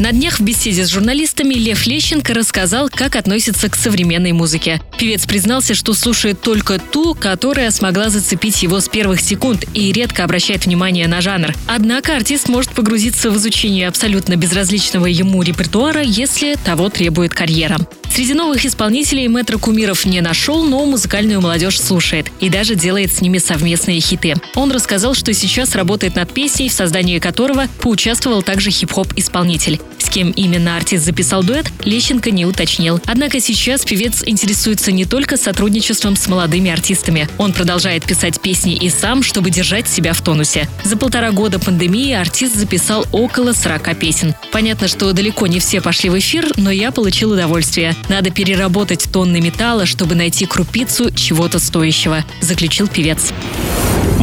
На днях в беседе с журналистами Лев Лещенко рассказал, как относится к современной музыке. Певец признался, что слушает только ту, которая смогла зацепить его с первых секунд и редко обращает внимание на жанр. Однако артист может погрузиться в изучение абсолютно безразличного ему репертуара, если того требует карьера. Среди новых исполнителей метро кумиров не нашел, но музыкальную молодежь слушает и даже делает с ними совместные хиты. Он рассказал, что сейчас работает над песней, в создании которого поучаствовал также хип-хоп-исполнитель. Кем именно артист записал дуэт, Лещенко не уточнил. Однако сейчас певец интересуется не только сотрудничеством с молодыми артистами. Он продолжает писать песни и сам, чтобы держать себя в тонусе. За полтора года пандемии артист записал около 40 песен. Понятно, что далеко не все пошли в эфир, но я получил удовольствие. Надо переработать тонны металла, чтобы найти крупицу чего-то стоящего, заключил певец.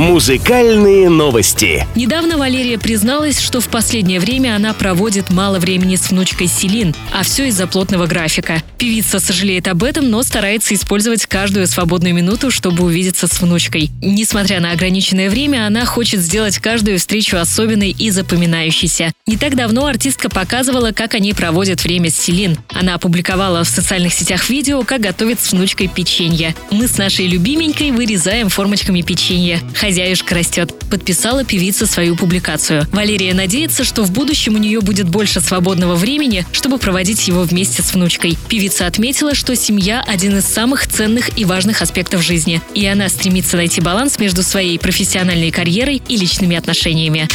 Музыкальные новости. Недавно Валерия призналась, что в последнее время она проводит мало времени с внучкой Селин, а все из-за плотного графика. Певица сожалеет об этом, но старается использовать каждую свободную минуту, чтобы увидеться с внучкой. Несмотря на ограниченное время, она хочет сделать каждую встречу особенной и запоминающейся. Не так давно артистка показывала, как они проводят время с Селин. Она опубликовала в социальных сетях видео, как готовит с внучкой печенье. Мы с нашей любименькой вырезаем формочками печенье. Хозяюшка растет. Подписала певица свою публикацию. Валерия надеется, что в будущем у нее будет больше свободного времени, чтобы проводить его вместе с внучкой. Певица отметила, что семья – один из самых ценных и важных аспектов жизни, и она стремится найти баланс между своей профессиональной карьерой и личными отношениями.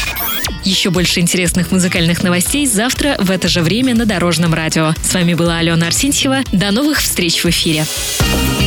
Еще больше интересных музыкальных новостей завтра в это же время на Дорожном радио. С вами была Алена Арсентьева. До новых встреч в эфире.